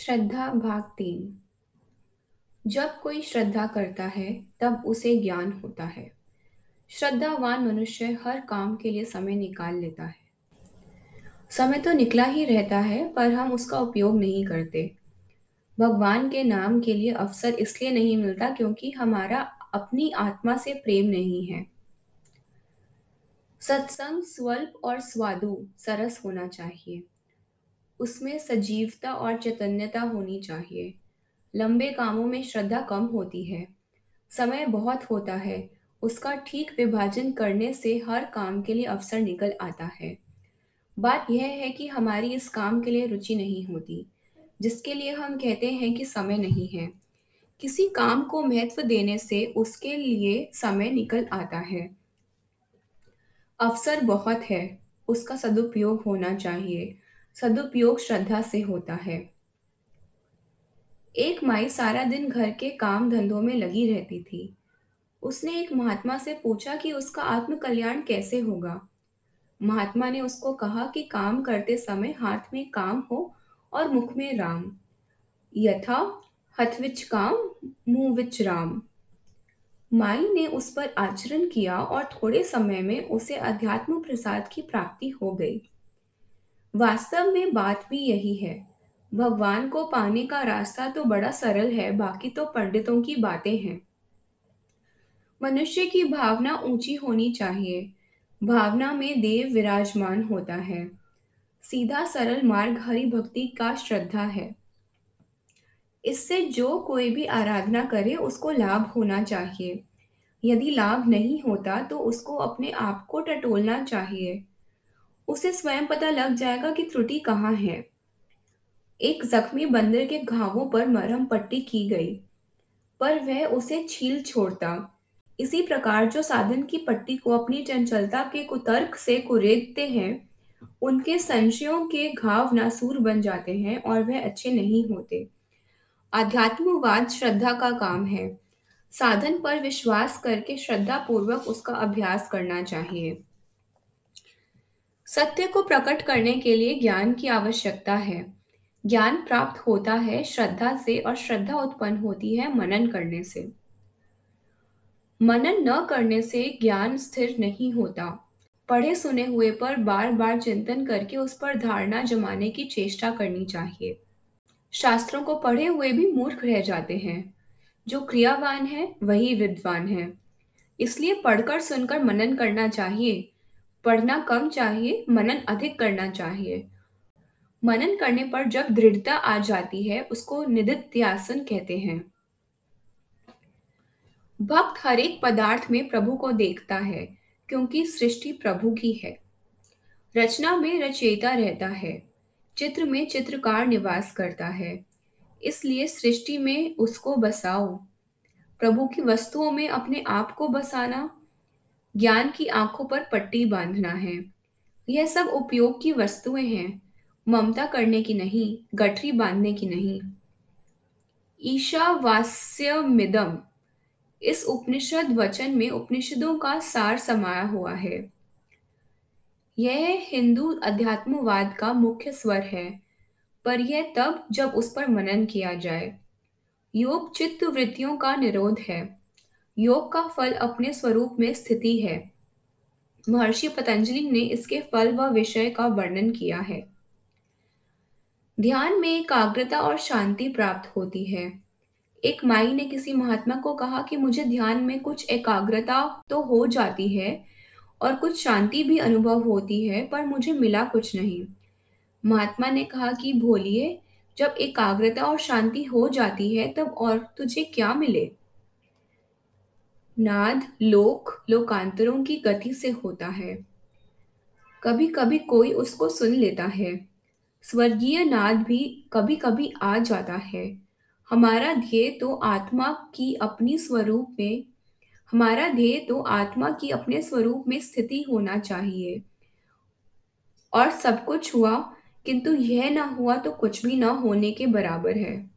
श्रद्धा भाग तीन। जब कोई श्रद्धा करता है, तब उसे ज्ञान होता है। श्रद्धावान मनुष्य हर काम के लिए समय निकाल लेता है। समय तो निकला ही रहता है, पर हम उसका उपयोग नहीं करते। भगवान के नाम के लिए अवसर इसलिए नहीं मिलता क्योंकि हमारा अपनी आत्मा से प्रेम नहीं है। सत्संग स्वल्प और स्वादु, सरस होना चाहिए। उसमें सजीवता और चैतन्यता होनी चाहिए। लंबे कामों में श्रद्धा कम होती है। समय बहुत होता है। उसका ठीक विभाजन करने से हर काम के लिए अवसर निकल आता है। बात यह है कि हमारी इस काम के लिए रुचि नहीं होती, जिसके लिए हम कहते हैं कि समय नहीं है। किसी काम को महत्व देने से उसके लिए समय निकल आता है। अवसर बहुत है। उसका सदुपयोग होना चाहिए। सदुपयोग श्रद्धा से होता है। एक माई सारा दिन घर के काम धंधों में लगी रहती थी। उसने एक महात्मा से पूछा कि उसका आत्म कल्याण कैसे होगा? महात्मा ने उसको कहा कि काम करते समय हाथ में काम हो और मुख में राम। यथा हथविच काम, मुँह विच राम। माई ने उस पर आचरण किया और थोड़े समय में उसे अध्यात्म प्रसाद की प्राप्ति हो गई। वास्तव में बात भी यही है। भगवान को पाने का रास्ता तो बड़ा सरल है, बाकी तो पंडितों की बातें हैं। मनुष्य की भावना ऊँची होनी चाहिए। भावना में देव विराजमान होता है। सीधा सरल मार्ग हरि भक्ति का श्रद्धा है। इससे जो कोई भी आराधना करे, उसको लाभ होना चाहिए। यदि लाभ नहीं होता तो उसको अपने आप को टटोलना चाहिए। उसे स्वयं पता लग जाएगा कि त्रुटि कहाँ है। एक जख्मी बंदर के घावों पर मरहम पट्टी की गई, पर वह उसे छील छोड़ता। इसी प्रकार जो साधन की पट्टी को अपनी चंचलता के कुतर्क से कुरेदते हैं, उनके संशयों के घाव नासूर बन जाते हैं और वह अच्छे नहीं होते। आध्यात्मवाद श्रद्धा का काम है। साधन पर विश्वास करके श्रद्धा पूर्वक उसका अभ्यास करना चाहिए। सत्य को प्रकट करने के लिए ज्ञान की आवश्यकता है। ज्ञान प्राप्त होता है, श्रद्धा से और श्रद्धा उत्पन्न होती है मनन करने से। मनन न करने से ज्ञान स्थिर नहीं होता। पढ़े सुने हुए पर बार बार चिंतन करके उस पर धारणा जमाने की चेष्टा करनी चाहिए। शास्त्रों को पढ़े हुए भी मूर्ख रह जाते हैं। जो क्रियावान है, वही विद्वान है। इसलिए पढ़कर सुनकर मनन करना चाहिए। पढ़ना कम चाहिए, मनन अधिक करना चाहिए। मनन करने पर जब दृढ़ता आ जाती है, उसको निदित्यासन कहते हैं। भक्त हर एक पदार्थ में प्रभु को देखता है, क्योंकि सृष्टि प्रभु की है। रचना में रचयिता रहता है, चित्र में चित्रकार निवास करता है, इसलिए सृष्टि में उसको बसाओ। प्रभु की वस्तुओं में अपने आप को बसाना ज्ञान की आँखों पर पट्टी बांधना है। यह सब उपयोग की वस्तुएँ हैं। ममता करने की नहीं, गठरी बांधने की नहीं। मिदम इस उपनिषद वचन में उपनिषदों का सार समाया हुआ है। यह हिंदू अध्यात्मवाद का मुख्य स्वर है, पर यह तब जब उस पर मनन किया जाए। योग चित्त वृत्तियों का निरोध है। योग का फल अपने स्वरूप में स्थिति है। महर्षि पतंजलि ने इसके फल व विषय का वर्णन किया है। ध्यान में एकाग्रता और शांति प्राप्त होती है। एक माई ने किसी महात्मा को कहा कि मुझे ध्यान में कुछ एकाग्रता तो हो जाती है और कुछ शांति भी अनुभव होती है, पर मुझे मिला कुछ नहीं। महात्मा ने कहा कि भोलिए जब एकाग्रता और शांति हो जाती है, तब और तुझे क्या मिले? नाद लोक लोकांतरों की गति से होता है। कभी कभी कोई उसको सुन लेता है। स्वर्गीय नाद भी कभी कभी आ जाता है। हमारा ध्येय तो आत्मा की अपनी स्वरूप में, हमारा ध्येय तो आत्मा की अपने स्वरूप में स्थिति होना चाहिए। और सब कुछ हुआ, किंतु यह ना हुआ तो कुछ भी ना होने के बराबर है।